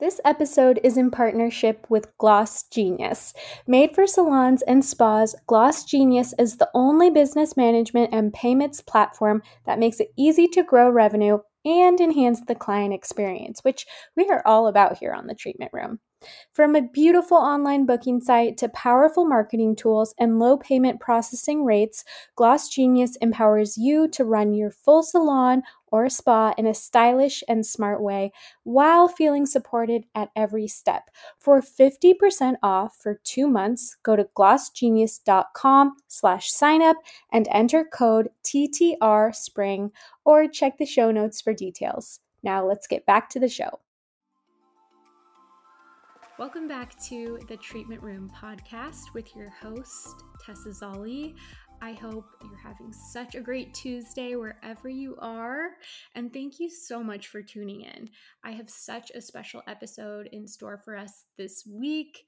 This episode is in partnership with Gloss Genius. Made for salons and spas, Gloss Genius is the only business management and payments platform that makes it easy to grow revenue and enhance the client experience, which we are all about here on the treatment room. From a beautiful online booking site to powerful marketing tools and low payment processing rates, Gloss Genius empowers you to run your full salon or spa in a stylish and smart way while feeling supported at every step. For 50% off for two months, go to glossgenius.com slash signup and enter code TTR spring or check the show notes for details. Now let's get back to the show. Welcome back to the Treatment Room podcast with your host, Tessa Zolli. I hope you're having such a great Tuesday wherever you are. And thank you so much for tuning in. I have such a special episode in store for us this week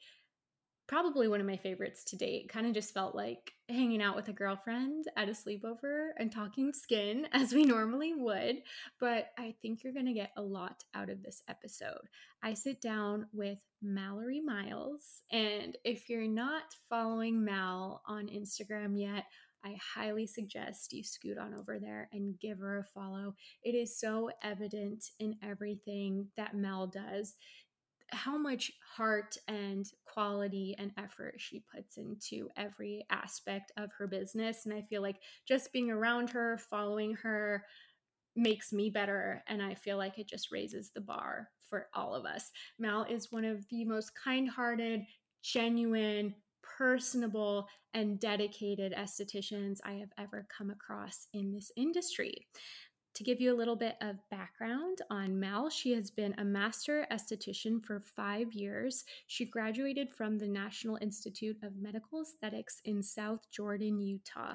probably one of my favorites to date. Kind of just felt like hanging out with a girlfriend at a sleepover and talking skin as we normally would. But I think you're going to get a lot out of this episode. I sit down with Mallory Miles. And if you're not following Mal on Instagram yet, I highly suggest you scoot on over there and give her a follow. It is so evident in everything that Mel does how much heart and quality and effort she puts into every aspect of her business. And I feel like just being around her, following her, makes me better. And I feel like it just raises the bar for all of us. Mal is one of the most kind hearted, genuine, personable, and dedicated estheticians I have ever come across in this industry. To give you a little bit of background on Mel, she has been a master esthetician for five years. She graduated from the National Institute of Medical Aesthetics in South Jordan, Utah.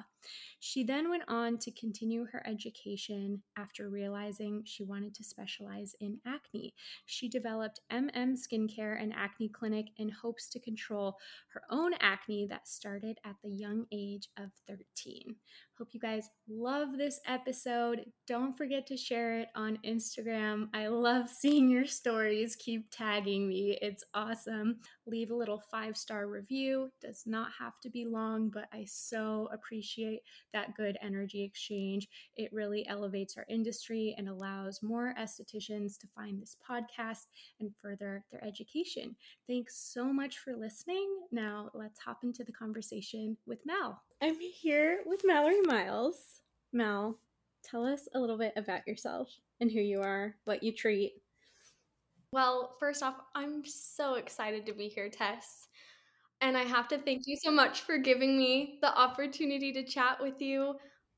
She then went on to continue her education after realizing she wanted to specialize in acne. She developed MM Skincare and Acne Clinic in hopes to control her own acne that started at the young age of 13. Hope you guys love this episode. Don't forget to share it on Instagram. I love seeing your stories. Keep tagging me, it's awesome. Leave a little five star review. Does not have to be long, but I so appreciate that good energy exchange. It really elevates our industry and allows more estheticians to find this podcast and further their education. Thanks so much for listening. Now, let's hop into the conversation with Mal. I'm here with Mallory Miles. Mal, tell us a little bit about yourself and who you are, what you treat. Well, first off, I'm so excited to be here, Tess. And I have to thank you so much for giving me the opportunity to chat with you.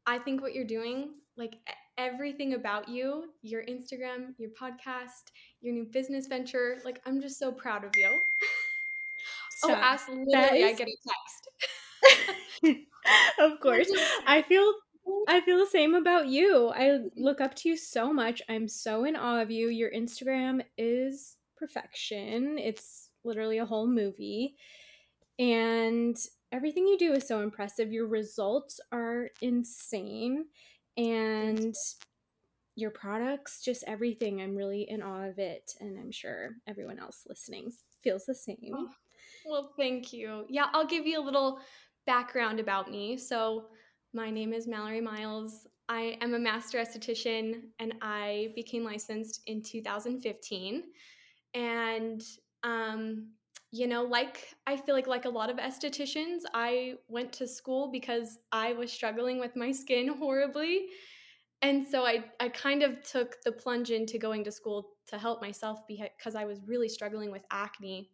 I think what you're doing, like everything about you, your Instagram, your podcast, your new business venture, like I'm just so proud of you. Oh, so, oh, ask literally, is... I get a text. of course. I feel I feel the same about you. I look up to you so much. I'm so in awe of you. Your Instagram is perfection. It's literally a whole movie. And everything you do is so impressive. Your results are insane. And your products, just everything. I'm really in awe of it. And I'm sure everyone else listening feels the same. Oh, well, thank you. Yeah, I'll give you a little background about me. So, my name is Mallory Miles. I am a master esthetician and I became licensed in 2015. And, um, you know, like I feel like like a lot of estheticians, I went to school because I was struggling with my skin horribly. And so I, I kind of took the plunge into going to school to help myself because I was really struggling with acne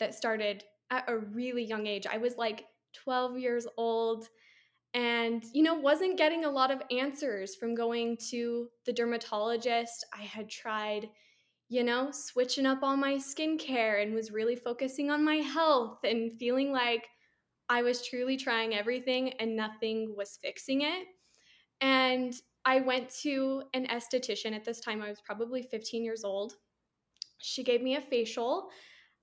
that started at a really young age. I was like 12 years old and you know wasn't getting a lot of answers from going to the dermatologist i had tried you know, switching up all my skincare and was really focusing on my health and feeling like I was truly trying everything and nothing was fixing it. And I went to an esthetician at this time. I was probably 15 years old. She gave me a facial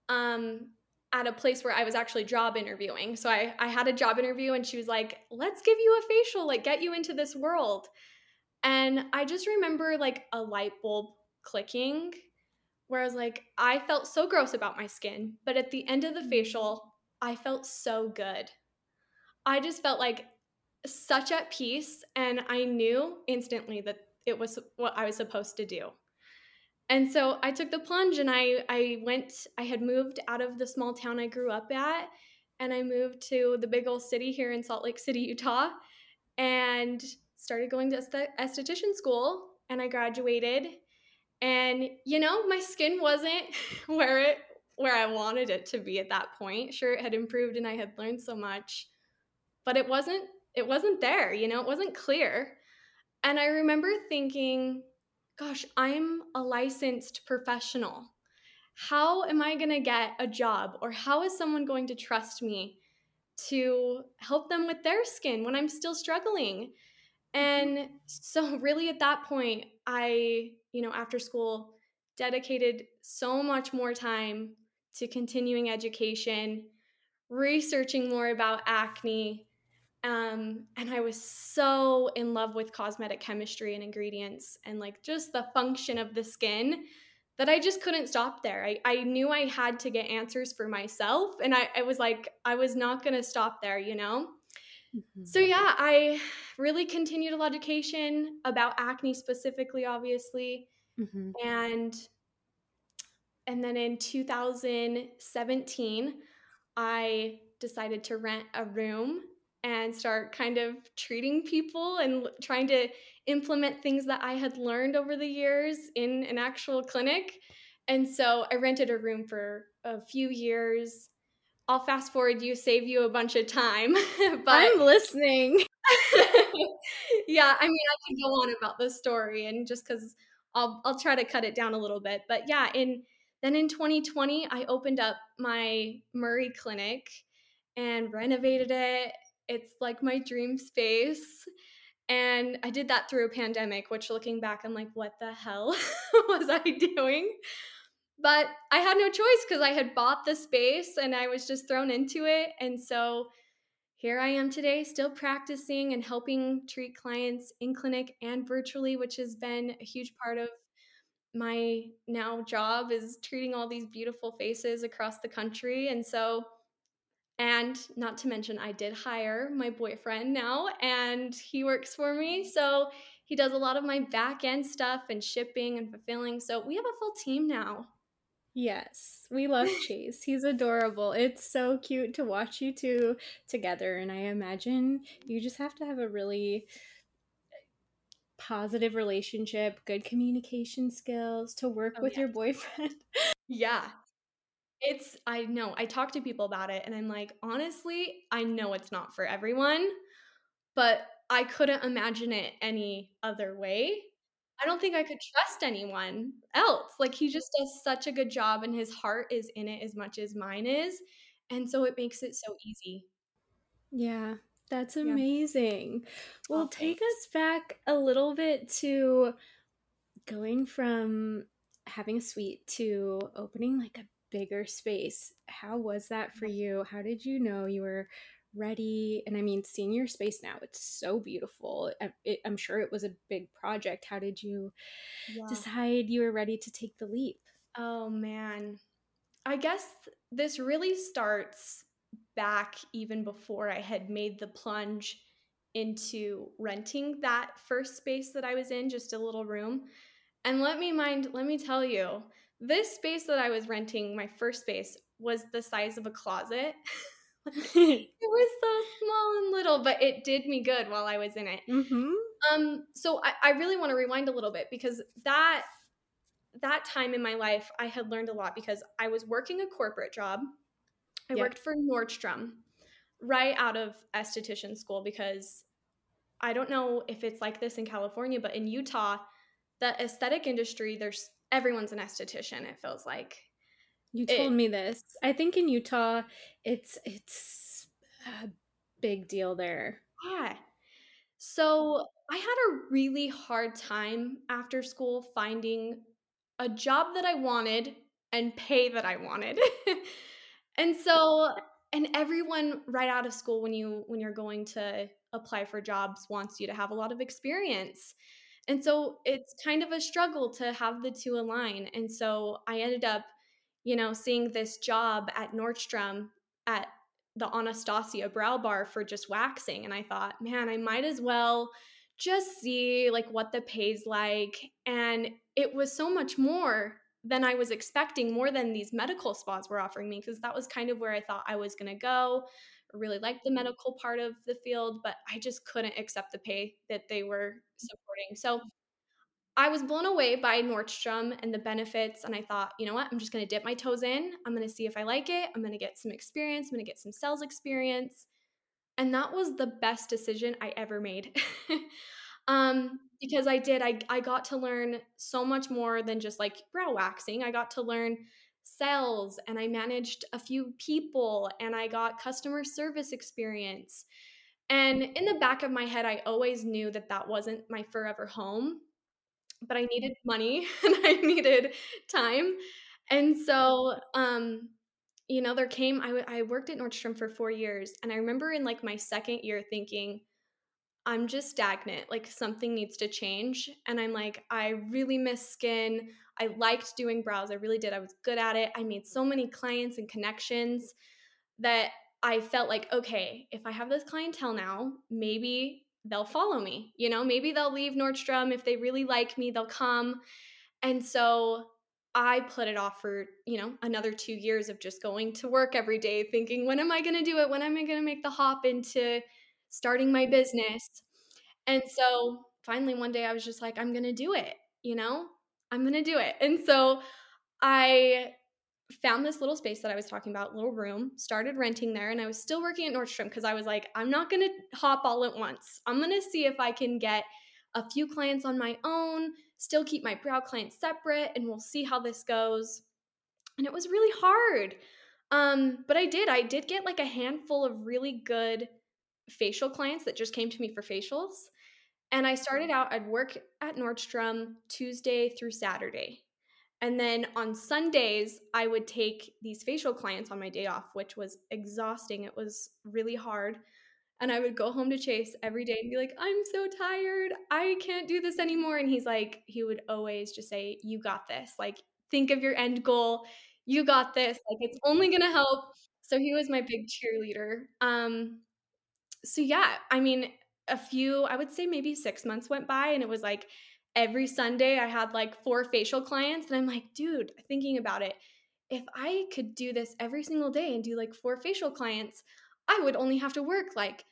um, at a place where I was actually job interviewing. So I, I had a job interview and she was like, let's give you a facial, like get you into this world. And I just remember like a light bulb clicking where I was like, I felt so gross about my skin. But at the end of the mm. facial, I felt so good. I just felt like such at peace. And I knew instantly that it was what I was supposed to do. And so I took the plunge and I, I went, I had moved out of the small town I grew up at and I moved to the big old city here in Salt Lake City, Utah, and started going to esthetician school. And I graduated. And, you know, my skin wasn't where it where I wanted it to be at that point. Sure, it had improved and I had learned so much, but it wasn't it wasn't there, you know, it wasn't clear. And I remember thinking, gosh, I'm a licensed professional. How am I going to get a job or how is someone going to trust me to help them with their skin when I'm still struggling? And mm-hmm. so really at that point, I, you know, after school dedicated so much more time to continuing education, researching more about acne. Um, and I was so in love with cosmetic chemistry and ingredients and like just the function of the skin that I just couldn't stop there. I, I knew I had to get answers for myself. And I, I was like, I was not going to stop there, you know? Mm-hmm. So, yeah, I really continued a lot of education about acne specifically, obviously. Mm-hmm. And and then in 2017, I decided to rent a room and start kind of treating people and trying to implement things that I had learned over the years in an actual clinic. And so I rented a room for a few years. I'll fast forward you, save you a bunch of time. but I'm listening. yeah, I mean, I can go on about the story and just because I'll I'll try to cut it down a little bit. But yeah, in then in 2020, I opened up my Murray clinic and renovated it. It's like my dream space. And I did that through a pandemic, which looking back, I'm like, what the hell was I doing? But I had no choice because I had bought the space and I was just thrown into it. And so here I am today, still practicing and helping treat clients in clinic and virtually, which has been a huge part of my now job is treating all these beautiful faces across the country. And so, and not to mention, I did hire my boyfriend now, and he works for me. So he does a lot of my back end stuff and shipping and fulfilling. So we have a full team now. Yes, we love Chase. He's adorable. It's so cute to watch you two together. And I imagine you just have to have a really positive relationship, good communication skills to work oh, with yeah. your boyfriend. yeah. It's, I know, I talk to people about it and I'm like, honestly, I know it's not for everyone, but I couldn't imagine it any other way. I don't think I could trust anyone else. Like, he just does such a good job and his heart is in it as much as mine is. And so it makes it so easy. Yeah. That's amazing. Yeah. Well, oh, take us back a little bit to going from having a suite to opening like a bigger space. How was that for you? How did you know you were ready? And I mean, seeing your space now, it's so beautiful. I, am sure it was a big project. How did you yeah. decide you were ready to take the leap? Oh, man. I guess this really starts back even before I had made the plunge into renting that first space that I was in, just a little room. And let me mind, let me tell you, this space that I was renting, my first space, was the size of a closet. it was so small and little, but it did me good while I was in it. Mm-hmm. Um, so I, I really want to rewind a little bit because that that time in my life, I had learned a lot because I was working a corporate job I yep. worked for Nordstrom right out of esthetician school because I don't know if it's like this in California, but in Utah, the aesthetic industry, there's everyone's an esthetician, it feels like. You told it, me this. I think in Utah it's it's a big deal there. Yeah. So I had a really hard time after school finding a job that I wanted and pay that I wanted. and so and everyone right out of school when you when you're going to apply for jobs wants you to have a lot of experience. And so it's kind of a struggle to have the two align. And so I ended up, you know, seeing this job at Nordstrom at the Anastasia brow bar for just waxing. And I thought, man, I might as well just see like what the pay's like. And it was so much more than I was expecting, more than these medical spas were offering me, because that was kind of where I thought I was gonna go. I really liked the mm. medical part of the field, but I just couldn't accept the pay that they were supporting. So I was blown away by Nordstrom and the benefits. And I thought, you know what? I'm just going to dip my toes in. I'm going to see if I like it. I'm going to get some experience. I'm going to get some sales experience. And that was the best decision I ever made. um, because I did, I, I got to learn so much more than just like brow waxing. I got to learn sales and I managed a few people and I got customer service experience. And in the back of my head, I always knew that that wasn't my forever home but I needed money and I needed time. And so, um, you know, there came, I worked at Nordstrom for four years. And I remember in like my second year thinking, I'm just stagnant. Like something needs to change. And I'm like, I really miss skin. I liked doing brows. I really did. I was good at it. I made so many clients and connections that I felt like, okay, if I have this clientele now, maybe they'll follow me. You know, maybe they'll leave Nordstrom if they really like me, they'll come. And so I put it off for, you know, another 2 years of just going to work every day thinking when am I going to do it? When am I going to make the hop into starting my business? And so finally one day I was just like I'm going to do it, you know? I'm going to do it. And so I found this little space that I was talking about, little room, started renting there, and I was still working at Nordstrom because I was like, I'm not gonna hop all at once. I'm gonna see if I can get a few clients on my own, still keep my brow clients separate, and we'll see how this goes. And it was really hard. Um, but I did. I did get like a handful of really good facial clients that just came to me for facials. And I started out, I'd work at Nordstrom Tuesday through Saturday. And then on Sundays, I would take these facial clients on my day off, which was exhausting. It was really hard. And I would go home to Chase every day and be like, I'm so tired. I can't do this anymore. And he's like, he would always just say, You got this. Like, think of your end goal. You got this. Like, it's only going to help. So he was my big cheerleader. Um, so yeah, I mean, a few, I would say maybe six months went by, and it was like, every Sunday I had like four facial clients. And I'm like, dude, thinking about it, if I could do this every single day and do like four facial clients, I would only have to work like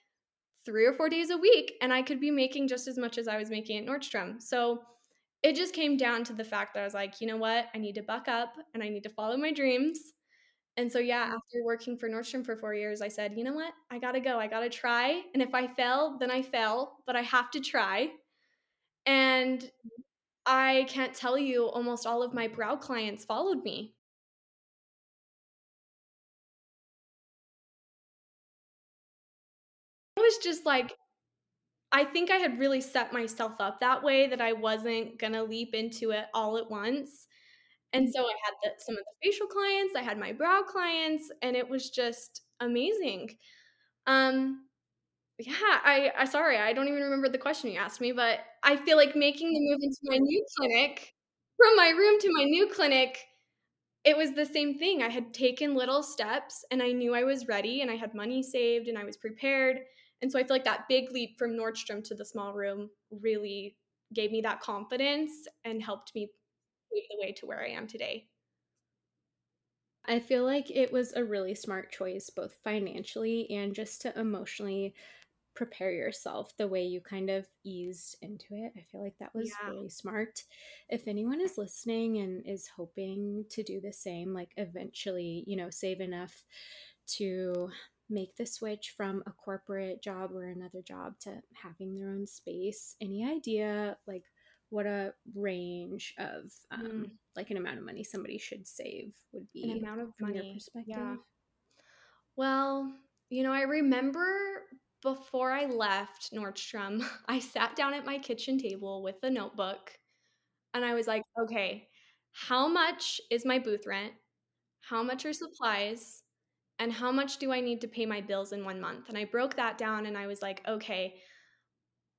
three or four days a week and I could be making just as much as I was making at Nordstrom. So it just came down to the fact that I was like, you know what? I need to buck up and I need to follow my dreams. And so, yeah, mm. after working for Nordstrom for four years, I said, you know what? I gotta go. I gotta try. And if I fail, then I fail, but I have to try. And I can't tell you, almost all of my brow clients followed me. It was just like, I think I had really set myself up that way that I wasn't going to leap into it all at once. And so I had the, some of the facial clients, I had my brow clients, and it was just amazing. Um, yeah, I, I sorry, I don't even remember the question you asked me, but I feel like making the move into my new clinic from my room to my new clinic, it was the same thing. I had taken little steps and I knew I was ready and I had money saved and I was prepared. And so I feel like that big leap from Nordstrom to the small room really gave me that confidence and helped me pave the way to where I am today. I feel like it was a really smart choice, both financially and just to emotionally prepare yourself the way you kind of eased into it. I feel like that was yeah. really smart. If anyone is listening and is hoping to do the same, like eventually, you know, save enough to make the switch from a corporate job or another job to having their own space, any idea like what a range of um, mm. like an amount of money somebody should save would be an amount of from money. your perspective? Yeah. Well, you know, I remember before I left Nordstrom, I sat down at my kitchen table with a notebook and I was like, okay, how much is my booth rent? How much are supplies? And how much do I need to pay my bills in one month? And I broke that down and I was like, okay,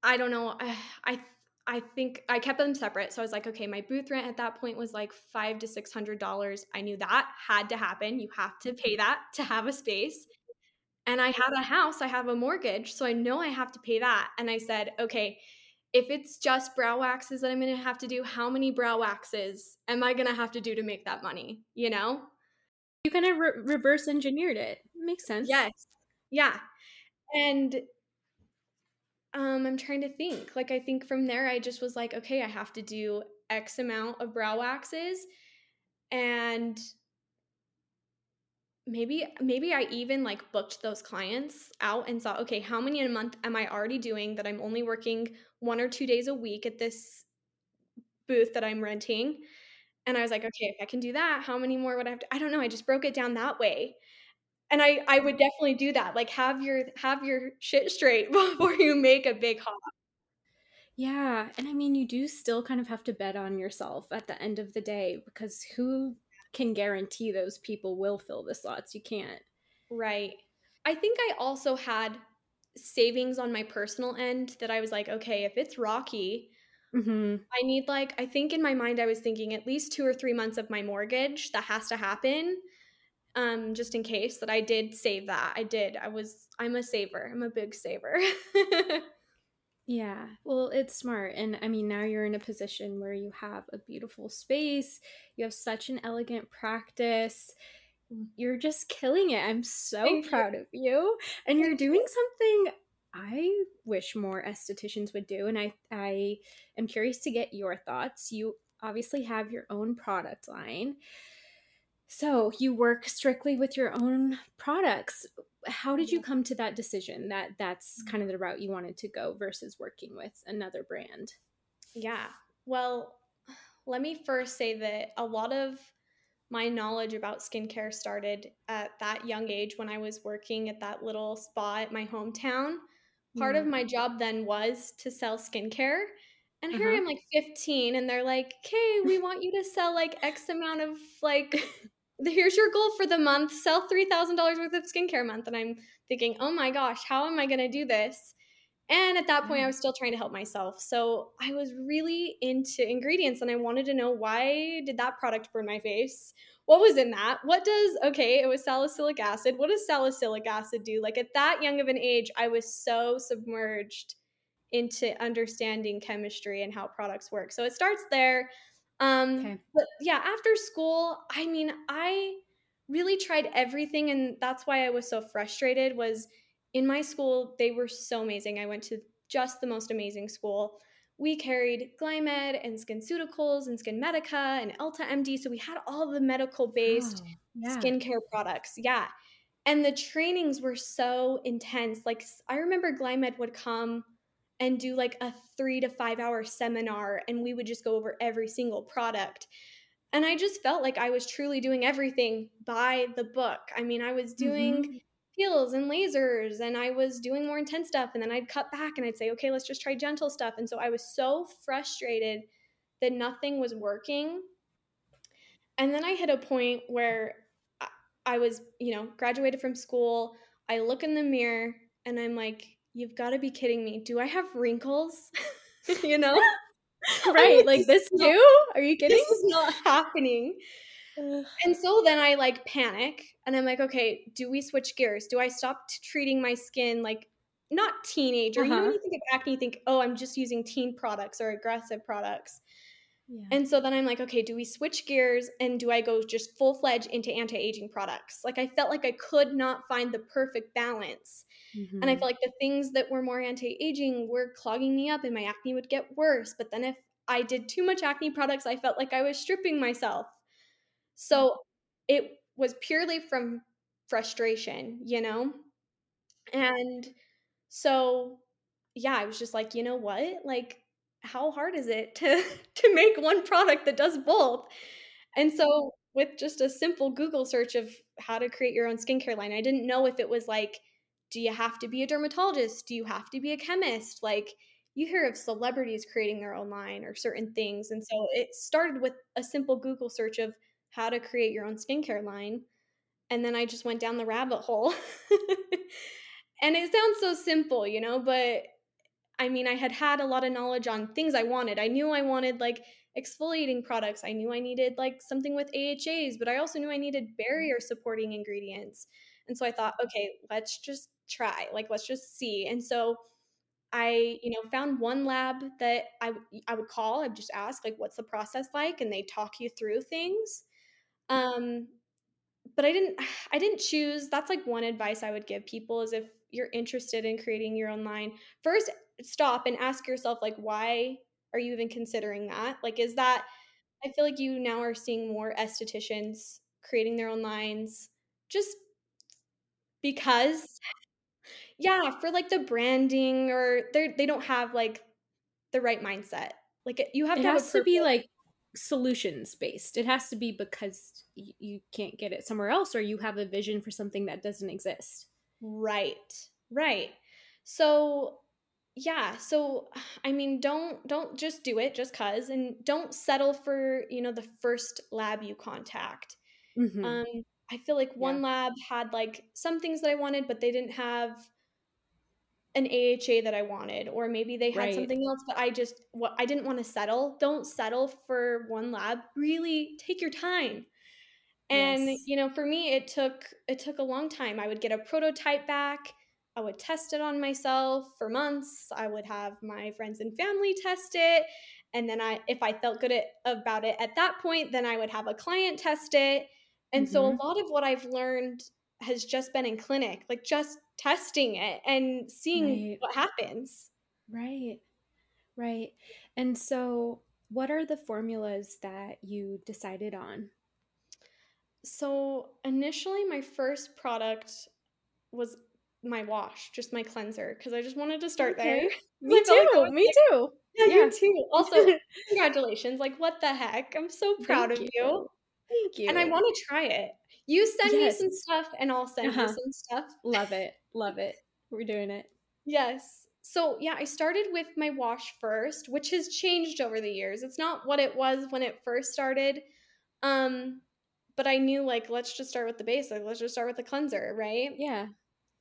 I don't know. I, I I think I kept them separate. So I was like, okay, my booth rent at that point was like five to six hundred dollars. I knew that had to happen. You have to pay that to have a space. And I had a house, I have a mortgage, so I know I have to pay that. And I said, okay, if it's just brow waxes that I'm gonna have to do, how many brow waxes am I gonna have to do to make that money? You know? You kind of re- reverse engineered it. Makes sense. Yes. Yeah. And um, I'm trying to think. Like, I think from there, I just was like, okay, I have to do X amount of brow waxes. And maybe maybe I even like booked those clients out and saw, okay, how many a month am I already doing that I'm only working one or two days a week at this booth that I'm renting? And I was like, okay, if I can do that, how many more would I have to? I don't know. I just broke it down that way and I I would definitely do that. Like have your have your shit straight before you make a big hop. Yeah, and I mean you do still kind of have to bet on yourself at the end of the day because who can guarantee those people will fill the slots? You can't. Right. I think I also had savings on my personal end that I was like, okay, if it's rocky, mm-hmm. I need like I think in my mind I was thinking at least 2 or 3 months of my mortgage that has to happen um just in case that I did save that. I did. I was I'm a saver. I'm a big saver. yeah. Well, it's smart and I mean now you're in a position where you have a beautiful space. You have such an elegant practice. You're just killing it. I'm so Thank proud you. of you. And you're doing something I wish more estheticians would do and I I am curious to get your thoughts. You obviously have your own product line. So you work strictly with your own products. How did you come to that decision that that's kind of the route you wanted to go versus working with another brand? Yeah. Well, let me first say that a lot of my knowledge about skincare started at that young age when I was working at that little spa at my hometown. Part mm. of my job then was to sell skincare. And here uh-huh. I'm like 15 and they're like, "Okay, we want you to sell like X amount of like here's your goal for the month. Sell $3000 worth of skincare month. And i'm thinking oh my gosh how am i going to do this? And at that point i mm-hmm. was still trying to help myself. So i was really into ingredients and i wanted to know why did that product burn my face? What was in that? What does okay it was salicylic acid. What does salicylic acid do? Like at that young of an age i was so submerged into understanding chemistry and how products work. So it starts there um, okay. But yeah, after school, I mean, I really tried everything, and that's why I was so frustrated. Was in my school, they were so amazing. I went to just the most amazing school. We carried Glymed and SkinCeuticals and SkinMedica and Elta MD, So we had all the medical based oh, yeah. skincare products. Yeah. And the trainings were so intense. Like I remember Glymed would come and do like a three to five hour seminar and we would just go over every single product. And I just felt like I was truly doing everything by the book. I mean, I was doing mm-hmm. peels and lasers and I was doing more intense stuff. And then I'd cut back and I'd say, okay, let's just try gentle stuff. And so I was so frustrated that nothing was working. And then I hit a point where I was, you know, graduated from school. I look in the mirror and I'm like, you've got to be kidding me. Do I have wrinkles? you know? right. like this too? Are you kidding? This is not happening. and so then I like panic and I'm like, okay, do we switch gears? Do I stop t- treating my skin like not teenager? Uh-huh. You know, when uh-huh. you think of acne, you think, oh, I'm just using teen products or aggressive products. Yeah. And so then I'm like, okay, do we switch gears and do I go just full fledged into anti aging products? Like, I felt like I could not find the perfect balance. Mm-hmm. And I mm-hmm. felt like the things that were more anti aging were clogging me up and my acne would get worse. But then if I did too much acne products, I felt like I was stripping myself. So it was purely from frustration, you know? And so, yeah, I was just like, you know what? Like, how hard is it to to make one product that does both? And so with just a simple Google search of how to create your own skincare line, I didn't know if it was like do you have to be a dermatologist? Do you have to be a chemist? Like you hear of celebrities creating their own line or certain things. And so it started with a simple Google search of how to create your own skincare line. And then I just went down the rabbit hole. and it sounds so simple, you know, but I mean, I had had a lot of knowledge on things I wanted. I knew I wanted like exfoliating products. I knew I needed like something with AHAs, but I also knew I needed barrier supporting ingredients. And so I thought, okay, let's just try. Like let's just see. And so I, you know, found one lab that I I would call. I'd just ask like, what's the process like, and they talk you through things. Um, but I didn't I didn't choose. That's like one advice I would give people is if you're interested in creating your own line, first stop and ask yourself like, why are you even considering that? Like, is that I feel like you now are seeing more estheticians creating their own lines just because yeah, for like the branding or they they don't have like the right mindset. Like you have it to has have to be like solutions based. It has to be because y- you can't get it somewhere else or you have a vision for something that doesn't exist. Right. Right. So yeah, so I mean don't don't just do it just cuz and don't settle for, you know, the first lab you contact. Mm-hmm. Um I feel like one Yeah. lab had like some things that I wanted but they didn't have an AHA that I wanted, or maybe they had Right. something else, but I just what I didn't want to settle. Don't settle for one lab. Really take your time. And Yes. you know, for me it took it took a long time. I would get a prototype back. I would test it on myself for months. I would have my friends and family test it. And then I if I felt good at, about it at that point, then I would have a client test it. And so Mhm. a lot of what I've learned has just been in clinic, like just testing it and seeing Right. what happens. Right. Right. And so, what are the formulas that you decided on? So initially, my first product was my wash, just my cleanser, because I just wanted to start there. Me felt like too. Me like, too. yeah, Yeah. you too. Also, congratulations! Like, what the heck? I'm so proud Thank of you. you. Thank you. and I want to try it. You send me some stuff, and I'll send you Uh-huh. some stuff. Love it. Love it. We're doing it. Yes. So yeah, I started with my wash first, which has changed over the years. It's not what it was when it first started. Um, but I knew like let's just start with the basic. Let's just start with the cleanser, right? Yeah.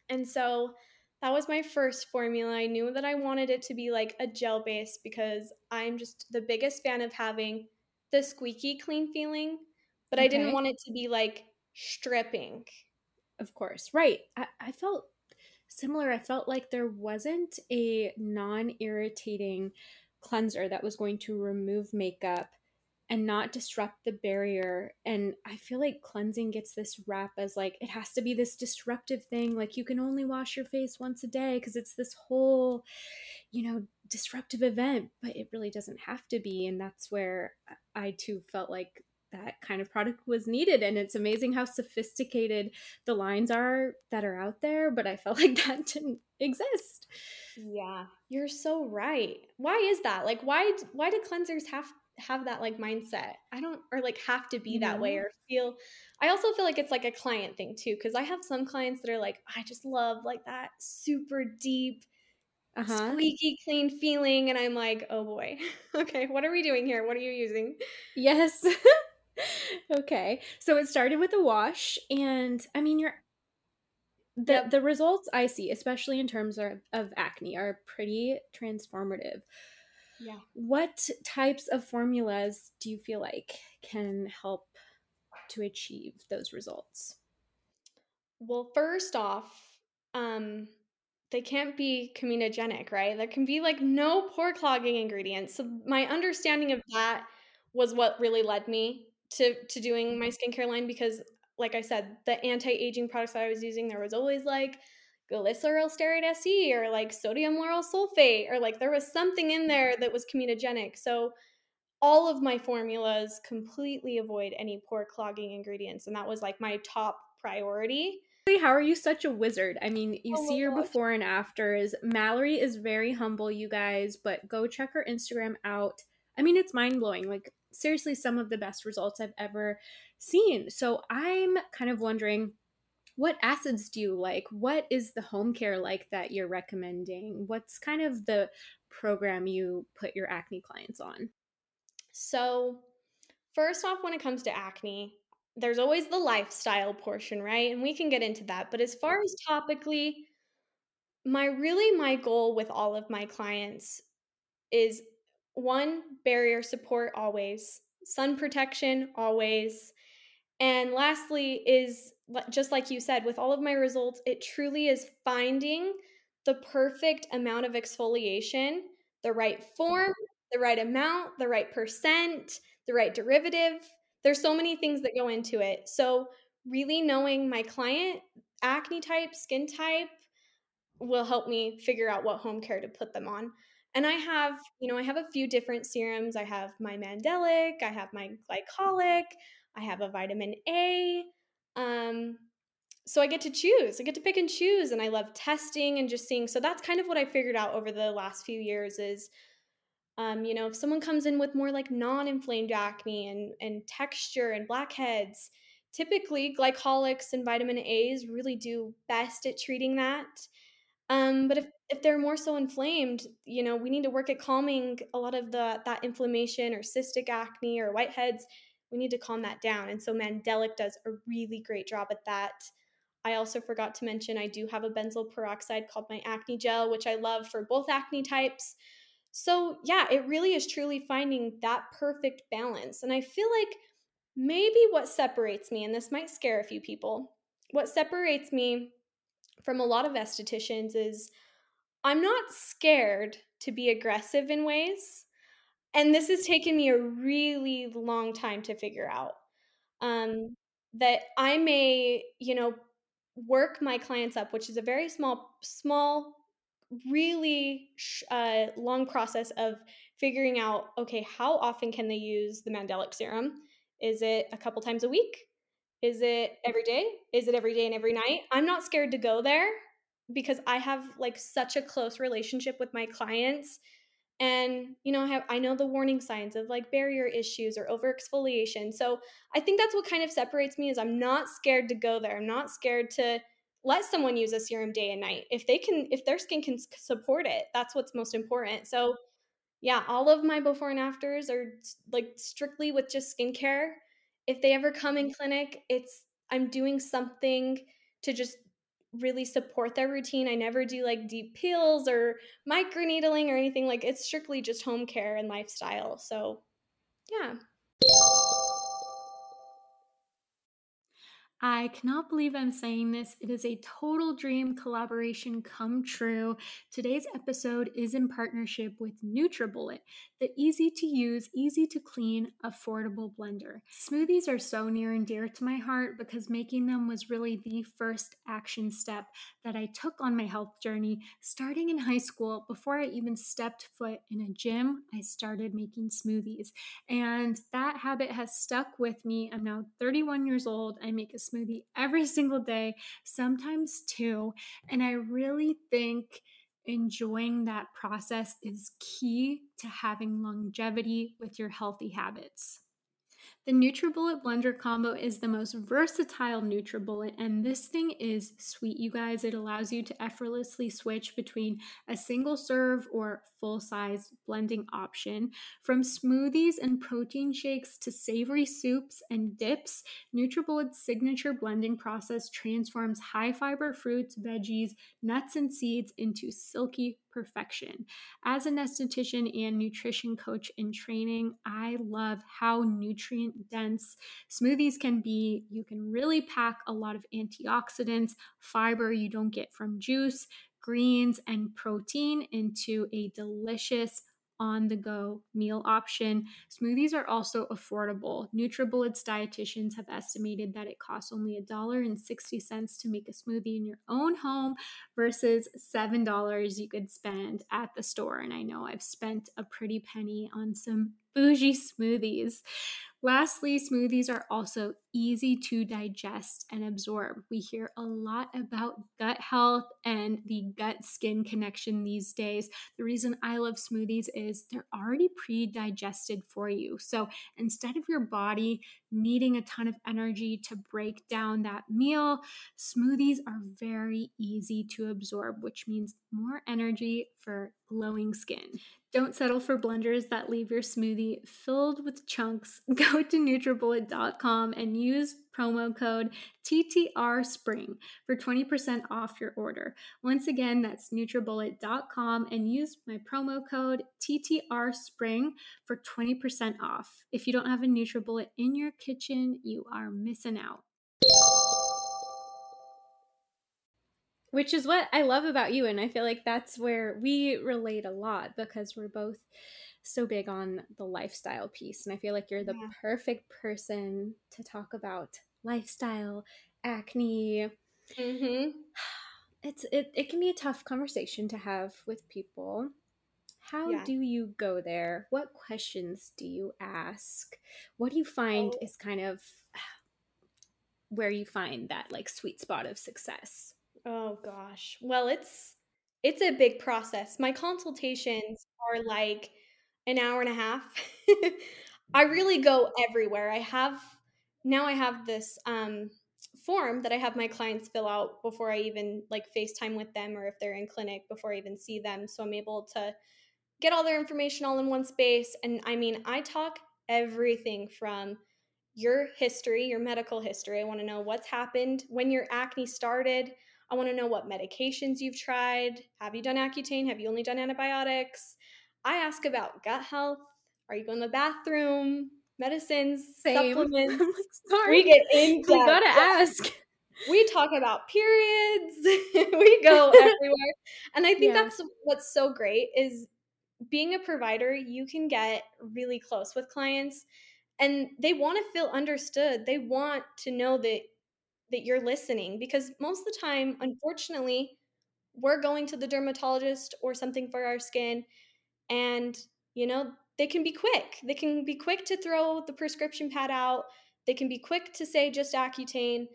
And so that was my first formula. I knew that I wanted it to be like a gel base because I'm just the biggest fan of having the squeaky clean feeling, but I didn't want it to be like stripping. Of course. Right. I, I felt similar. I felt like there wasn't a non irritating cleanser that was going to remove makeup and not disrupt the barrier. And I feel like cleansing gets this rap as like it has to be this disruptive thing. Like you can only wash your face once a day because it's this whole, you know, disruptive event, but it really doesn't have to be. And that's where I too felt like that kind of product was needed and it's amazing how sophisticated the lines are that are out there but i felt like that didn't exist Yeah, you're so right. Why is that? Like why why do cleansers have have that like mindset? I don't or like have to be that way or feel I also feel like it's like a client thing too cuz I have some clients that are like I just love like that super deep uh-huh squeaky clean feeling and I'm like, "Oh boy. okay, what are we doing here? What are you using?" yes okay so it started with a wash and i mean you're the Yep. the results i see especially in terms of, of acne are pretty transformative Yeah. what types of formulas do you feel like can help to achieve those results Well, first off, um, they can't be comedogenic, right? There can be like no pore clogging ingredients. So my understanding of that was what really led me to to doing my skincare line because, like I said, the anti aging products that I was using, there was always like glyceryl stearate SE or like sodium lauryl sulfate or like there was something in there that was comedogenic. So all of my formulas completely avoid any pore clogging ingredients. And that was like my top priority. How are you such a wizard? I mean, you oh see your gosh. before and afters. Mallory is very humble, you guys, but go check her Instagram out. I mean, it's mind blowing. Like, seriously, some of the best results I've ever seen. So I'm kind of wondering what acids do you like? What is the home care like that you're recommending? What's kind of the program you put your acne clients on? So, first off, when it comes to acne, there's always the lifestyle portion, right? And we can get into that. But as far as topically, my really my goal with all of my clients is one barrier support always, sun protection always. And lastly is just like you said with all of my results, it truly is finding the perfect amount of exfoliation, the right form, the right amount, the right percent, the right derivative there's so many things that go into it. So, really knowing my client, acne type, skin type will help me figure out what home care to put them on. And I have, you know, I have a few different serums. I have my Mandelic, I have my glycolic, I have a vitamin A. Um, so I get to choose. I get to pick and choose and I love testing and just seeing. So that's kind of what I figured out over the last few years is um, you know, if someone comes in with more like non-inflamed acne and and texture and blackheads, typically glycolics and vitamin A's really do best at treating that. Um, but if if they're more so inflamed, you know, we need to work at calming a lot of the that inflammation or cystic acne or whiteheads. We need to calm that down. And so Mandelic does a really great job at that. I also forgot to mention I do have a benzoyl peroxide called my acne gel, which I love for both acne types. So, yeah, it really is truly finding that perfect balance. And I feel like maybe what separates me, and this might scare a few people, what separates me from a lot of estheticians is I'm not scared to be aggressive in ways. And this has taken me a really long time to figure out. Um, that I may, you know, work my clients up, which is a very small, small really uh, long process of figuring out okay how often can they use the mandelic serum is it a couple times a week is it every day? Is it every day and every night? I'm not scared to go there because i have like such a close relationship with my clients. And you know I, have, I know the warning signs of like barrier issues or over exfoliation so i think that's what kind of separates me is i'm not scared to go there. I'm not scared to let someone use a serum day and night. If they can if their skin can support it that's what's most important. So yeah all of my before and afters are like strictly with just skincare if they ever come in mm-hmm. clinic it's i'm doing something to just really support their routine. I never do like deep peels or microneedling or anything like it's strictly just home care and lifestyle so yeah I cannot believe I'm saying this. It is a total dream collaboration come true. Today's episode is in partnership with NutriBullet, the easy to use, easy to clean, affordable blender. Smoothies are so near and dear to my heart because making them was really the first action step that I took on my health journey. Starting in high school, before I even stepped foot in a gym, I started making smoothies. And that habit has stuck with me. I'm now 31 years old. I make a smoothie every single day, sometimes two. And I really think enjoying that process is key to having longevity with your healthy habits. The NutriBullet blender combo is the most versatile NutriBullet, and this thing is sweet, you guys. It allows you to effortlessly switch between a single serve or full size blending option. From smoothies and protein shakes to savory soups and dips, NutriBullet's signature blending process transforms high fiber fruits, veggies, nuts, and seeds into silky perfection. As an esthetician and nutrition coach in training, I love how nutrient dense smoothies can be. You can really pack a lot of antioxidants, fiber you don't get from juice, greens, and protein into a delicious on the go meal option. Smoothies are also affordable. NutriBullet's dietitians have estimated that it costs only $1.60 to make a smoothie in your own home versus $7 you could spend at the store. And I know I've spent a pretty penny on some bougie smoothies. Lastly, smoothies are also easy to digest and absorb. We hear a lot about gut health and the gut skin connection these days. The reason I love smoothies is they're already pre digested for you. So instead of your body needing a ton of energy to break down that meal, smoothies are very easy to absorb, which means more energy for glowing skin. Don't settle for blenders that leave your smoothie filled with chunks. Go to NutriBullet.com and use promo code TTR Spring for 20% off your order. Once again, that's NutriBullet.com and use my promo code TTR Spring for 20% off. If you don't have a NutriBullet in your kitchen, you are missing out. which is what I love about you. And I feel like that's where we relate a lot because we're both so big on the lifestyle piece. And I feel like you're the yeah. perfect person to talk about lifestyle, acne. Mm-hmm. It's it, it can be a tough conversation to have with people. How yeah. do you go there? What questions do you ask? What do you find oh. is kind of where you find that like sweet spot of success? Oh gosh. Well, it's it's a big process. My consultations are like an hour and a half. I really go everywhere. I have now I have this um form that I have my clients fill out before I even like FaceTime with them or if they're in clinic before I even see them. So I'm able to get all their information all in one space. And I mean, I talk everything from your history, your medical history. I want to know what's happened when your acne started. I want to know what medications you've tried. Have you done Accutane? Have you only done antibiotics? I ask about gut health. Are you going to the bathroom? Medicines, Same. supplements. we get into. We gotta ask. We talk about periods. we go everywhere, and I think yeah. that's what's so great is being a provider. You can get really close with clients, and they want to feel understood. They want to know that that you're listening because most of the time, unfortunately, we're going to the dermatologist or something for our skin and you know they can be quick. They can be quick to throw the prescription pad out. They can be quick to say just accutane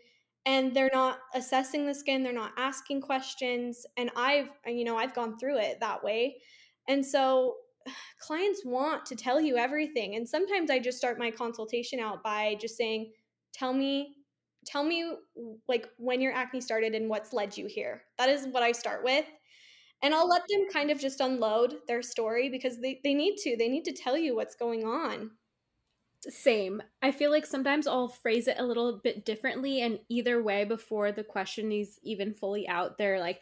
and they're not assessing the skin. They're not asking questions. And i've you know i've gone through it that way. And so clients want to tell you everything. And sometimes i just start my consultation out by just saying tell me tell me like when your acne started and what's led you here. That is what I start with. And I'll let them kind of just unload their story because they, they need to. They need to tell you what's going on. Same. I feel like sometimes I'll phrase it a little bit differently, and either way, before the question is even fully out, they're like,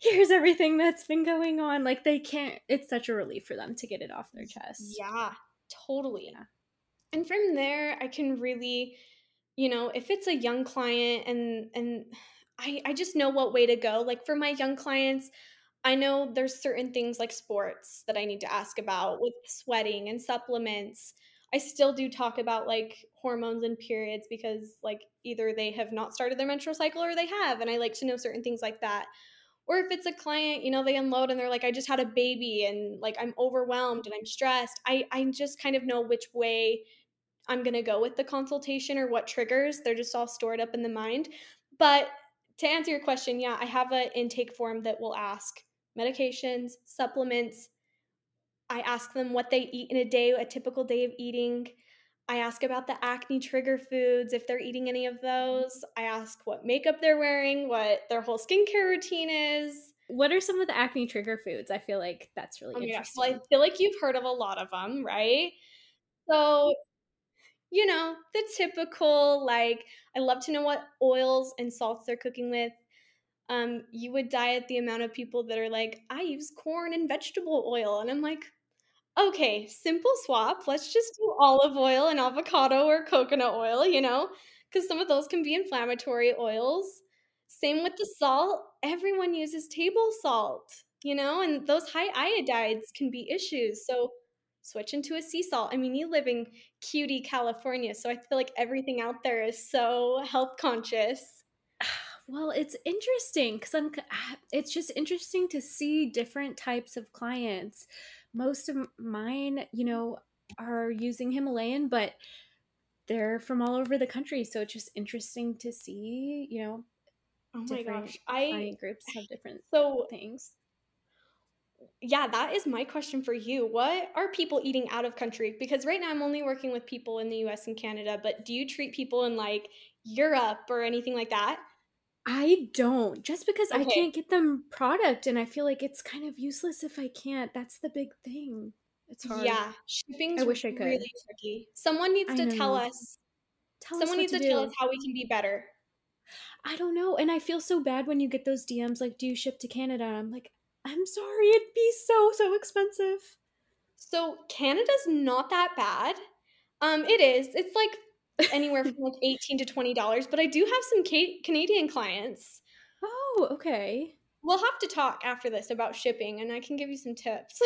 here's everything that's been going on. Like, they can't, it's such a relief for them to get it off their chest. Yeah, totally. Yeah. And from there, I can really you know if it's a young client and and I, I just know what way to go like for my young clients i know there's certain things like sports that i need to ask about with sweating and supplements i still do talk about like hormones and periods because like either they have not started their menstrual cycle or they have and i like to know certain things like that or if it's a client you know they unload and they're like i just had a baby and like i'm overwhelmed and i'm stressed i i just kind of know which way I'm going to go with the consultation or what triggers. They're just all stored up in the mind. But to answer your question, yeah, I have an intake form that will ask medications, supplements. I ask them what they eat in a day, a typical day of eating. I ask about the acne trigger foods, if they're eating any of those. I ask what makeup they're wearing, what their whole skincare routine is. What are some of the acne trigger foods? I feel like that's really oh interesting. Well, I feel like you've heard of a lot of them, right? So you know, the typical, like, I love to know what oils and salts they're cooking with. Um, you would diet the amount of people that are like, I use corn and vegetable oil. And I'm like, okay, simple swap. Let's just do olive oil and avocado or coconut oil, you know, because some of those can be inflammatory oils. Same with the salt. Everyone uses table salt, you know, and those high iodides can be issues. So switch into a sea salt. I mean, you live in cutie California, so I feel like everything out there is so health conscious. Well, it's interesting because I'm. Ah, it's just interesting to see different types of clients. Most of mine, you know, are using Himalayan, but they're from all over the country. So it's just interesting to see, you know, oh my gosh, I groups have different so things. Yeah, that is my question for you. What are people eating out of country? Because right now I'm only working with people in the US and Canada, but do you treat people in like Europe or anything like that? I don't. Just because I can't get them product and I feel like it's kind of useless if I can't. That's the big thing. It's hard. Yeah, shipping's I wish I could. really tricky. Someone needs to tell us. Tell someone what needs to to, tell us how we can be better. I don't know. And I feel so bad when you get those DMs like, do you ship to Canada? I'm like, I'm sorry, it'd be so, so expensive. So Canada's not that bad. Um, it is. It's like anywhere from like eighteen to twenty dollars. But I do have some ca- Canadian clients. Oh, okay. We'll have to talk after this about shipping, and I can give you some tips.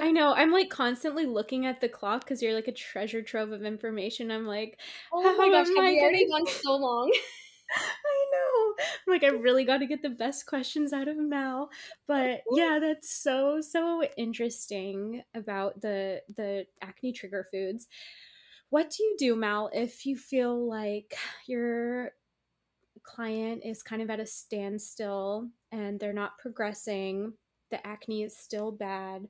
I know. I'm like constantly looking at the clock because you're like a treasure trove of information. I'm like, oh my gosh, have I we already gone so long? I know. I'm like, I really got to get the best questions out of Mal. But yeah, that's so so interesting about the the acne trigger foods. What do you do, Mal, if you feel like your client is kind of at a standstill and they're not progressing? The acne is still bad.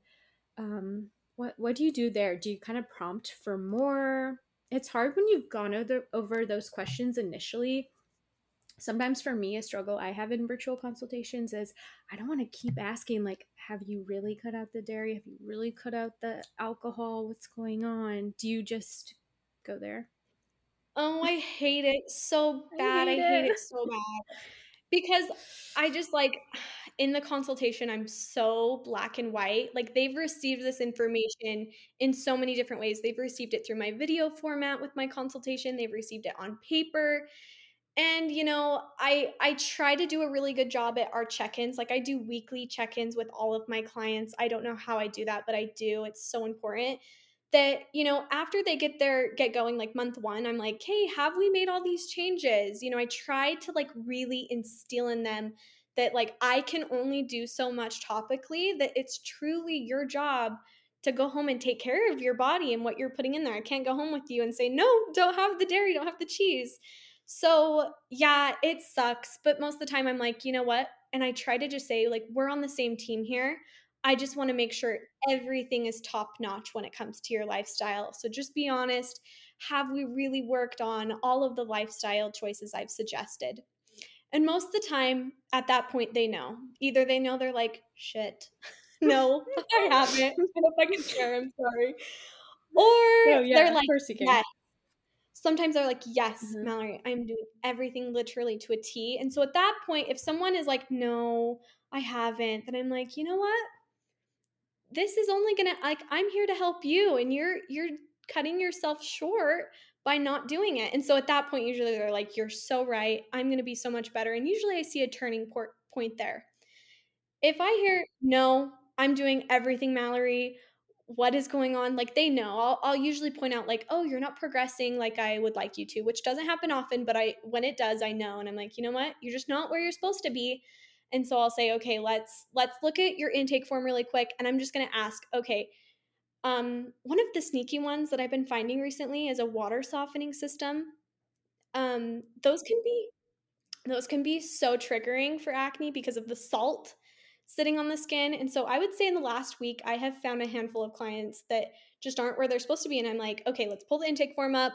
Um, what what do you do there? Do you kind of prompt for more? It's hard when you've gone over, over those questions initially sometimes for me a struggle i have in virtual consultations is i don't want to keep asking like have you really cut out the dairy have you really cut out the alcohol what's going on do you just go there Oh, I hate it so bad. I hate hate, it. it. so bad. Because I just like in the consultation, I'm so black and white. Like they've received this information in so many different ways. They've received it through my video format with my consultation, they've received it on paper. And you know, I I try to do a really good job at our check-ins. Like I do weekly check-ins with all of my clients. I don't know how I do that, but I do. It's so important that you know after they get their get going like month one i'm like hey have we made all these changes? You know i try to like really instill in them that like i can only do so much topically that it's truly your job to go home and take care of your body and what you're putting in there. I can't go home with you and say no don't have the dairy don't have the cheese. So yeah it sucks but most of the time i'm like you know what? And i try to just say like we're on the same team here I just want to make sure everything is top notch when it comes to your lifestyle. So just be honest. Have we really worked on all of the lifestyle choices I've suggested? And most of the time, at that point, they know. Either they know they're like, shit, no, I haven't. I if I can share, I'm sorry. Or oh yeah they're like, yes. Sometimes they're like, yes, Mhm. Mallory, I'm doing everything literally to a T. And so at that point, if someone is like, no, I haven't, then I'm like, you know what? This is only gonna like I'm here to help you, and you're you're cutting yourself short by not doing it. And so at that point, usually they're like, you're so right. I'm gonna be so much better. And usually I see a turning point there. If I hear, no, I'm doing everything, Mallory, what is going on? Like they know. I'll, I'll usually point out, like, oh, you're not progressing like I would like you to, which doesn't happen often, but I when it does, I know. And I'm like, you know what? You're just not where you're supposed to be. And so I'll say, okay, let's let's look at your intake form really quick. And I'm just gonna ask, okay, um, one of the sneaky ones that I've been finding recently is a water softening system. Um, those can be those can be so triggering for acne because of the salt sitting on the skin. And so I would say in the last week, I have found a handful of clients that just aren't where they're supposed to be. And I'm like, okay, let's pull the intake form up.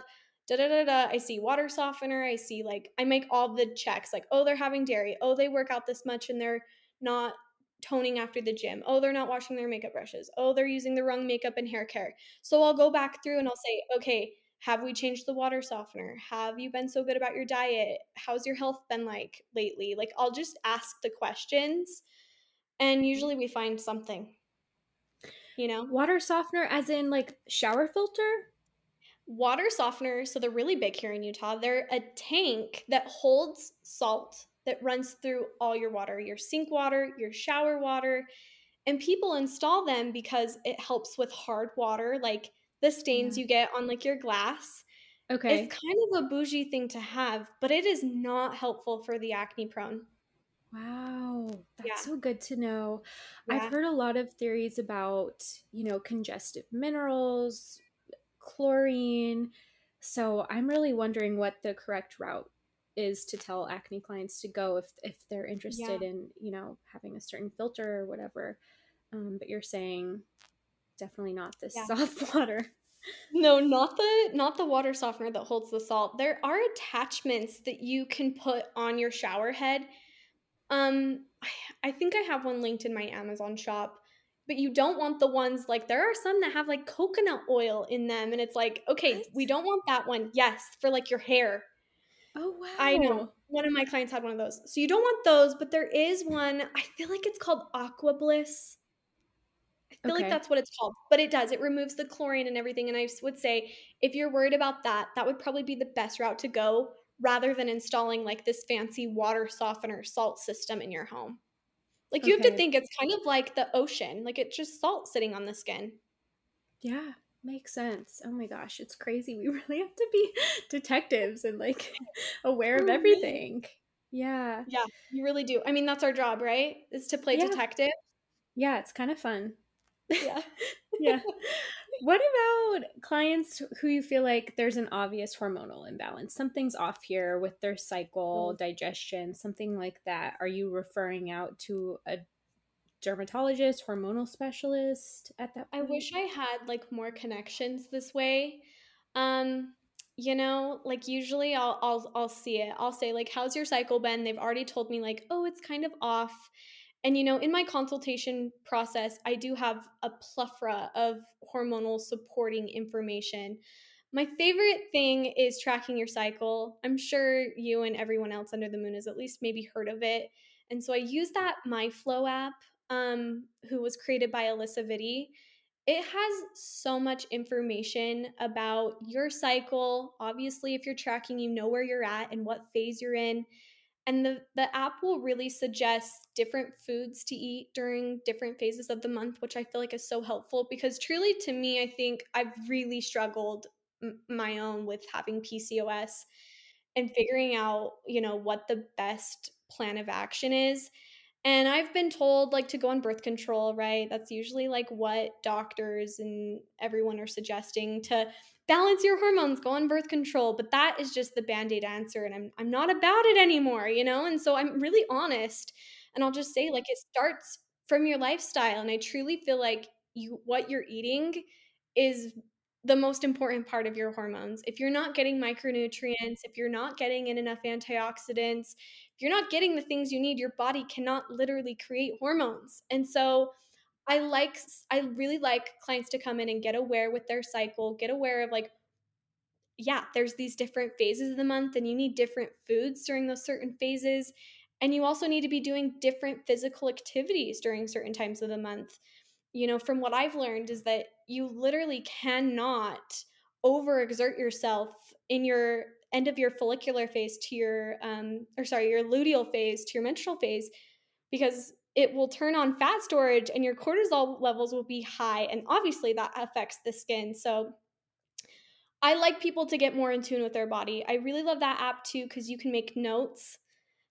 Da da da da. I see water softener. I see like, I make all the checks like, oh, they're having dairy. Oh, they work out this much and they're not toning after the gym. Oh, they're not washing their makeup brushes. Oh, they're using the wrong makeup and hair care. So I'll go back through and I'll say, okay, have we changed the water softener? Have you been so good about your diet? How's your health been like lately? Like, I'll just ask the questions and usually we find something, you know? water softener as in like shower filter Water softener, so they're really big here in Utah. They're a tank that holds salt that runs through all your water, your sink water, your shower water. And people install them because it helps with hard water, like the stains Yeah. you get on like your glass. okay It's kind of a bougie thing to have, but it is not helpful for the acne prone. Wow, that's Yeah. so good to know. Yeah. I've heard a lot of theories about, you know, congestive minerals, chlorine. So I'm really wondering what the correct route is to tell acne clients to go if if they're interested yeah. in you know having a certain filter or whatever. Um, but you're saying definitely not this yeah. soft water. No, not the not the water softener that holds the salt. There are attachments that you can put on your shower head. Um, I think I have one linked in my Amazon shop but you don't want the ones like there are some that have like coconut oil in them and it's like okay what? we don't want that one. Yes for like your hair. Oh wow i know. one of my clients had one of those. So you don't want those but there is one i feel like it's called AquaBliss. I feel okay. like that's what it's called but it does. It removes the chlorine and everything and i would say if you're worried about that that would probably be the best route to go rather than installing like this fancy water softener salt system in your home like you okay. have to think it's kind of like the ocean. Like it's just salt sitting on the skin. Yeah, makes sense. Oh my gosh, it's crazy. We really have to be detectives and like aware of everything. Yeah. Yeah, you really do. I mean, that's our job, right? Is to play yeah. detective. Yeah, it's kind of fun. Yeah. Yeah. What about clients who you feel like there's an obvious hormonal imbalance? Something's off here with their cycle, mm. digestion, something like that. Are you referring out to a dermatologist, hormonal specialist at that point? I wish I had like more connections this way. Um you know, like usually I'll I'll I'll see it. I'll say like how's your cycle been? They've already told me like, "Oh, it's kind of off." And you know, in my consultation process, I do have a plethora of hormonal supporting information. My favorite thing is tracking your cycle. I'm sure you and everyone else under the moon has at least maybe heard of it. And so I use that MyFLO app, um, who was created by Alisa Vitti. It has so much information about your cycle. Obviously, if you're tracking, you know where you're at and what phase you're in. And the, the app will really suggest different foods to eat during different phases of the month, which I feel like is so helpful because truly to me, I think I've really struggled m- my own with having PCOS and figuring out, you know, what the best plan of action is. And I've been told like to go on birth control, right? That's usually like what doctors and everyone are suggesting to balance your hormones, go on birth control. But that is just the band aid answer. And I'm, I'm not about it anymore, you know? And so I'm really honest. And I'll just say, like, it starts from your lifestyle. And I truly feel like you, what you're eating is the most important part of your hormones. If you're not getting micronutrients, if you're not getting in enough antioxidants, if you're not getting the things you need, your body cannot literally create hormones. And so, I like I really like clients to come in and get aware with their cycle, get aware of like yeah, there's these different phases of the month and you need different foods during those certain phases and you also need to be doing different physical activities during certain times of the month. You know, from what I've learned is that you literally cannot overexert yourself in your end of your follicular phase to your um or sorry, your luteal phase to your menstrual phase because it will turn on fat storage and your cortisol levels will be high. And obviously, that affects the skin. So, I like people to get more in tune with their body. I really love that app too because you can make notes.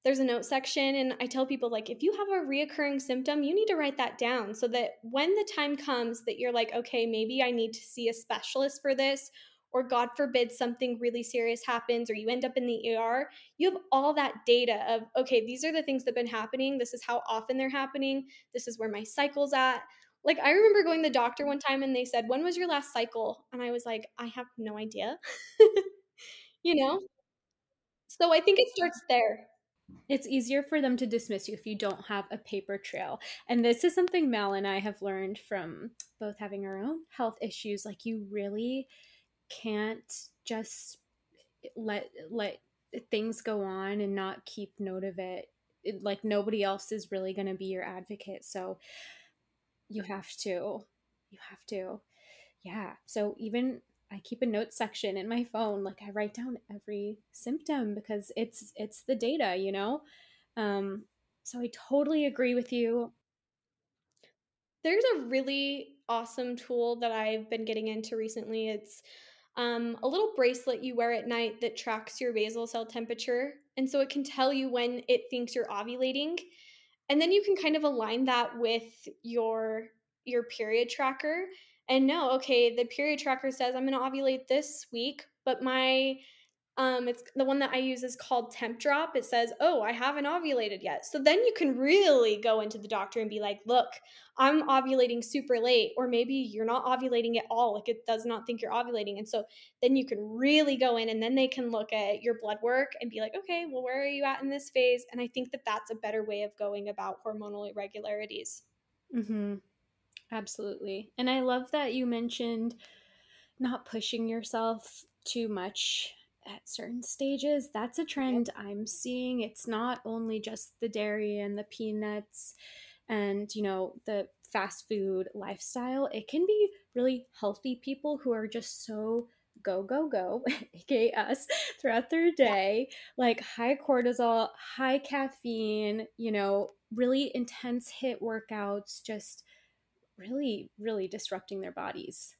There's a note section, and I tell people, like, if you have a reoccurring symptom, you need to write that down so that when the time comes that you're like, okay, maybe I need to see a specialist for this, or God forbid something really serious happens or you end up in the ER, you have all that data of, okay, these are the things that have been happening. This is how often they're happening. This is where my cycle's at. Like, I remember going to the doctor one time and they said, When was your last cycle? And I was like, I have no idea. you know? So I think it starts there. It's easier for them to dismiss you if you don't have a paper trail. And this is something Mal and I have learned from both having our own health issues. Like, you really can't just let let things go on and not keep note of it. it like nobody else is really going to be your advocate so you have to you have to. Yeah so even i keep a note section in my phone like i write down every symptom because it's it's the data you know? Um so i totally agree with you. There's a really awesome tool that i've been getting into recently. It's um, a little bracelet you wear at night that tracks your basal cell temperature. And so it can tell you when it thinks you're ovulating. And then you can kind of align that with your your period tracker and know, okay, the period tracker says I'm going to ovulate this week, but my um, it's the one that I use is called Tempdrop. It says, "Oh, I haven't ovulated yet." So then you can really go into the doctor and be like, "Look, I'm ovulating super late," or maybe you're not ovulating at all. Like it does not think you're ovulating, and so then you can really go in, and then they can look at your blood work and be like, "Okay, well, where are you at in this phase?" And I think that that's a better way of going about hormonal irregularities. Mm-hmm. Absolutely, and I love that you mentioned not pushing yourself too much at certain stages. That's a trend I'm seeing. It's not only just the dairy and the peanuts and, you know, the fast food lifestyle. It can be really healthy people who are just so go, go, go, aka us, throughout their day, like high cortisol, high caffeine, you know, really intense HIIT workouts, just really, really disrupting their bodies.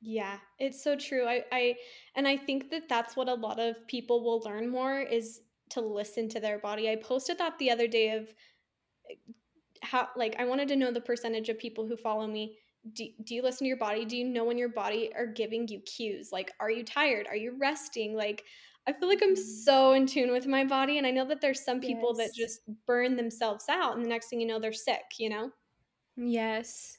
Yeah, it's so true. I, I and I think that that's what a lot of people will learn more is to listen to their body. I posted that the other day of eh, how like I wanted to know the percentage of people who follow me. Do, do you listen to your body? Do you know when your body are giving you cues? Like are you tired? Are you resting? Like I feel like I'm mm-hmm. so in tune with my body and I know that there's some people yes. that just burn themselves out and the next thing you know they're sick, you know? Yes.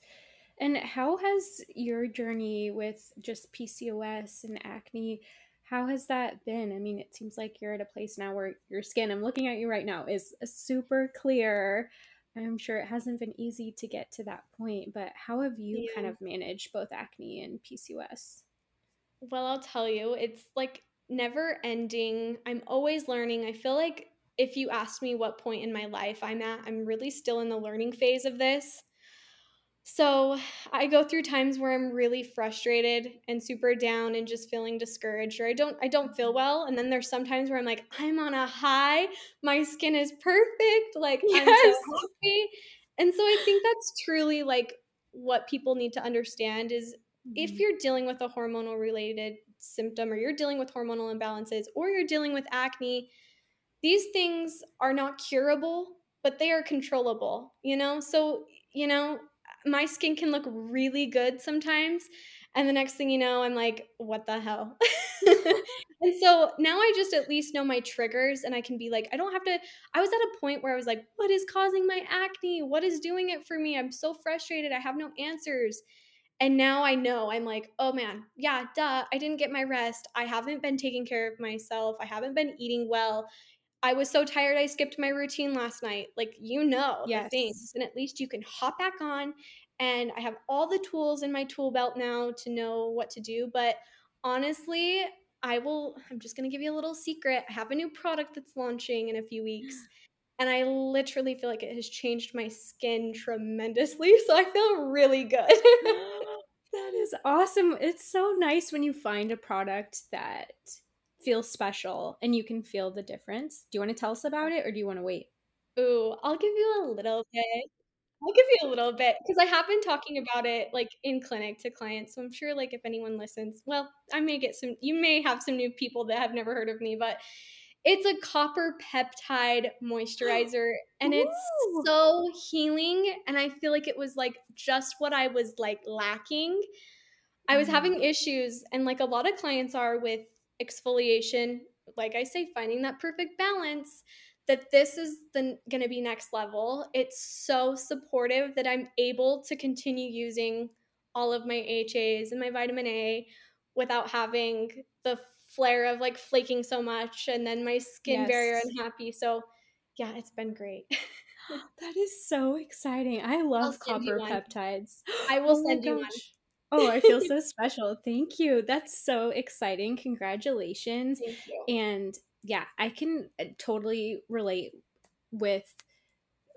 And how has your journey with just PCOS and acne, how has that been? I mean, it seems like you're at a place now where your skin, I'm looking at you right now, is super clear. I'm sure it hasn't been easy to get to that point, but how have you yeah. kind of managed both acne and PCOS? Well, I'll tell you, it's like never ending. I'm always learning. I feel like if you ask me what point in my life I'm at, I'm really still in the learning phase of this. So I go through times where I'm really frustrated and super down and just feeling discouraged or I don't I don't feel well and then there's sometimes where I'm like I'm on a high, my skin is perfect, like yes. I'm so happy. And so I think that's truly like what people need to understand is mm-hmm. if you're dealing with a hormonal related symptom or you're dealing with hormonal imbalances or you're dealing with acne, these things are not curable, but they are controllable, you know? So, you know, my skin can look really good sometimes. And the next thing you know, I'm like, what the hell? and so now I just at least know my triggers and I can be like, I don't have to. I was at a point where I was like, what is causing my acne? What is doing it for me? I'm so frustrated. I have no answers. And now I know I'm like, oh man, yeah, duh, I didn't get my rest. I haven't been taking care of myself. I haven't been eating well. I was so tired I skipped my routine last night. Like you know yes. the things. And at least you can hop back on and I have all the tools in my tool belt now to know what to do. But honestly, I will I'm just gonna give you a little secret. I have a new product that's launching in a few weeks. And I literally feel like it has changed my skin tremendously. So I feel really good. that is awesome. It's so nice when you find a product that feel special and you can feel the difference. Do you want to tell us about it or do you want to wait? Ooh, I'll give you a little bit. I'll give you a little bit because I have been talking about it like in clinic to clients. So I'm sure like if anyone listens, well, I may get some you may have some new people that have never heard of me, but it's a copper peptide moisturizer and it's so healing and I feel like it was like just what I was like lacking. I was having mm. issues and like a lot of clients are with exfoliation, like I say, finding that perfect balance, that this is the going to be next level. It's so supportive that I'm able to continue using all of my HAs and my vitamin A without having the flare of like flaking so much and then my skin yes. barrier unhappy. So, yeah, it's been great. that is so exciting. I love copper peptides. I oh will oh send you one. Oh, I feel so special. Thank you. That's so exciting. Congratulations. And yeah, I can uh, totally relate with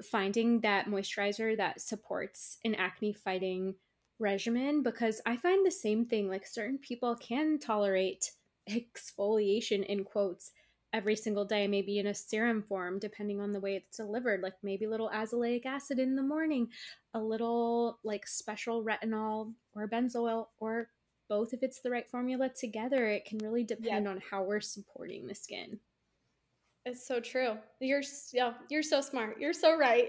finding that moisturizer that supports an acne fighting regimen because I find the same thing. Like certain people can tolerate exfoliation in quotes every single day, maybe in a serum form, depending on the way it's delivered. Like maybe a little azelaic acid in the morning, a little like special retinol or benzoyl, or both if it's the right formula together. It can really depend on how we're supporting the skin. It's so true. You're yeah, you're so smart. You're so right.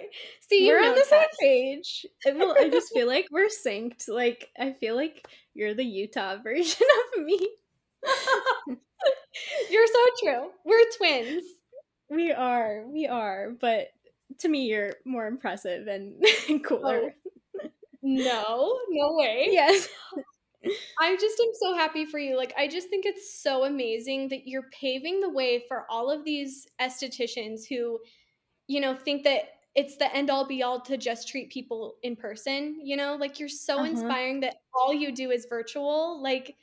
See, we're on the same page. Well, I just feel like we're synced. Like I feel like you're the Utah version of me. you're so true. We're twins. We are. We are. But to me, you're more impressive and cooler. Oh. No, no way. Yes. I just am so happy for you. Like, I just think it's so amazing that you're paving the way for all of these estheticians who, you know, think that it's the end all be all to just treat people in person. You know, like you're so uh-huh. inspiring that all you do is virtual. Like,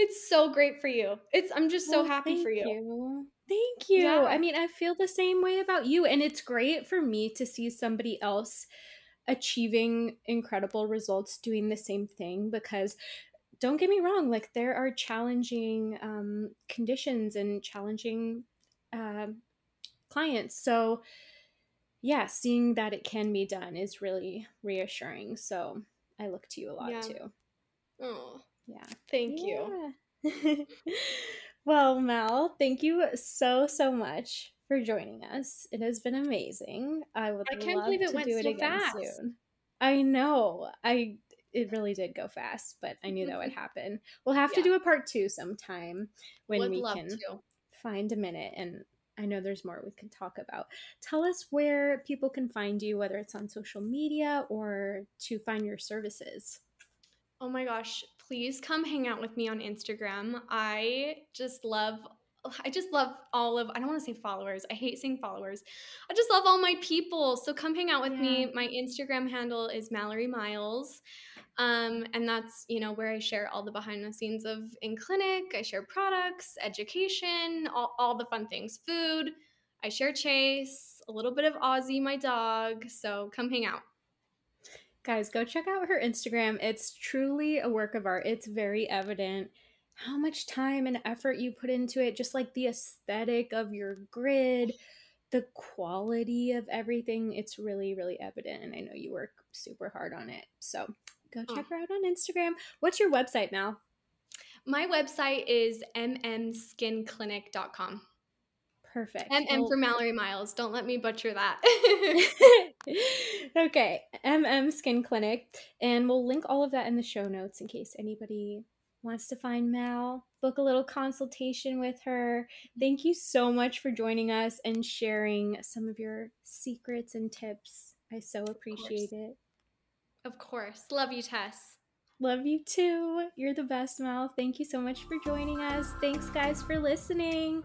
it's so great for you. It's I'm just so well, happy for you. you. Thank you. Yeah. I mean, I feel the same way about you. And it's great for me to see somebody else achieving incredible results doing the same thing because don't get me wrong, like there are challenging um, conditions and challenging uh, clients. So, yeah, seeing that it can be done is really reassuring. So, I look to you a lot yeah. too. Oh, yeah. Thank yeah. you. well, Mal, thank you so, so much for joining us. It has been amazing. I would I can't love believe it to went do it again fast. soon. I know. I it really did go fast, but I knew that would happen. We'll have to do a part two sometime when would we can to. find a minute and I know there's more we can talk about. Tell us where people can find you, whether it's on social media or to find your services. Oh my gosh, please come hang out with me on Instagram. I just love I just love all of, I don't want to say followers. I hate saying followers. I just love all my people. So come hang out with yeah. me. My Instagram handle is Mallory Miles. Um, and that's, you know, where I share all the behind the scenes of in clinic. I share products, education, all, all the fun things, food. I share Chase, a little bit of Ozzy, my dog. So come hang out. Guys, go check out her Instagram. It's truly a work of art. It's very evident how much time and effort you put into it, just like the aesthetic of your grid, the quality of everything. It's really, really evident. And I know you work super hard on it. So go oh. check oh. her out on Instagram. What's your website now? My website is mmskinclinic.com. Perfect. MM well, for Mallory Miles. Don't let me butcher that. okay, MM Skin Clinic. And we'll link all of that in the show notes in case anybody wants to find Mal, book a little consultation with her. Thank you so much for joining us and sharing some of your secrets and tips. I so appreciate of it. Of course. Love you, Tess. Love you too. You're the best, Mal. Thank you so much for joining us. Thanks, guys, for listening.